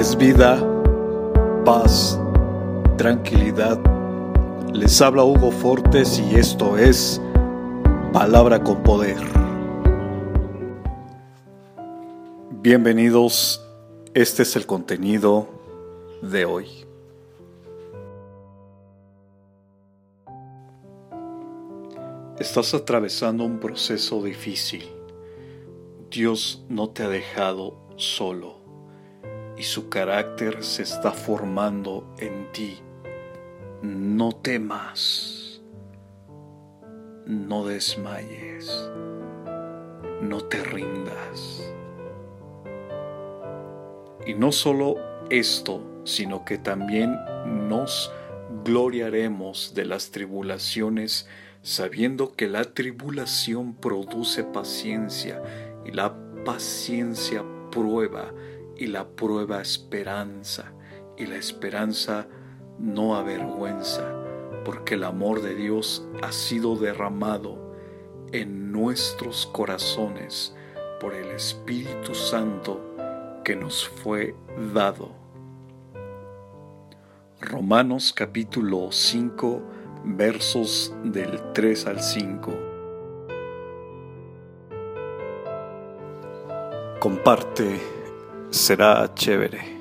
es vida, paz, tranquilidad. Les habla Hugo Fortes y esto es Palabra con Poder. Bienvenidos, este es el contenido de hoy. Estás atravesando un proceso difícil. Dios no te ha dejado solo y su carácter se está formando en ti. No temas, no desmayes, no te rindas. Y no solo esto, sino que también nos gloriaremos de las tribulaciones, sabiendo que la tribulación produce paciencia y la paciencia prueba y la prueba esperanza, y la esperanza no avergüenza, porque el amor de Dios ha sido derramado en nuestros corazones por el Espíritu Santo que nos fue dado. Romanos capítulo 5 versos del 3 al 5. Comparte será chévere.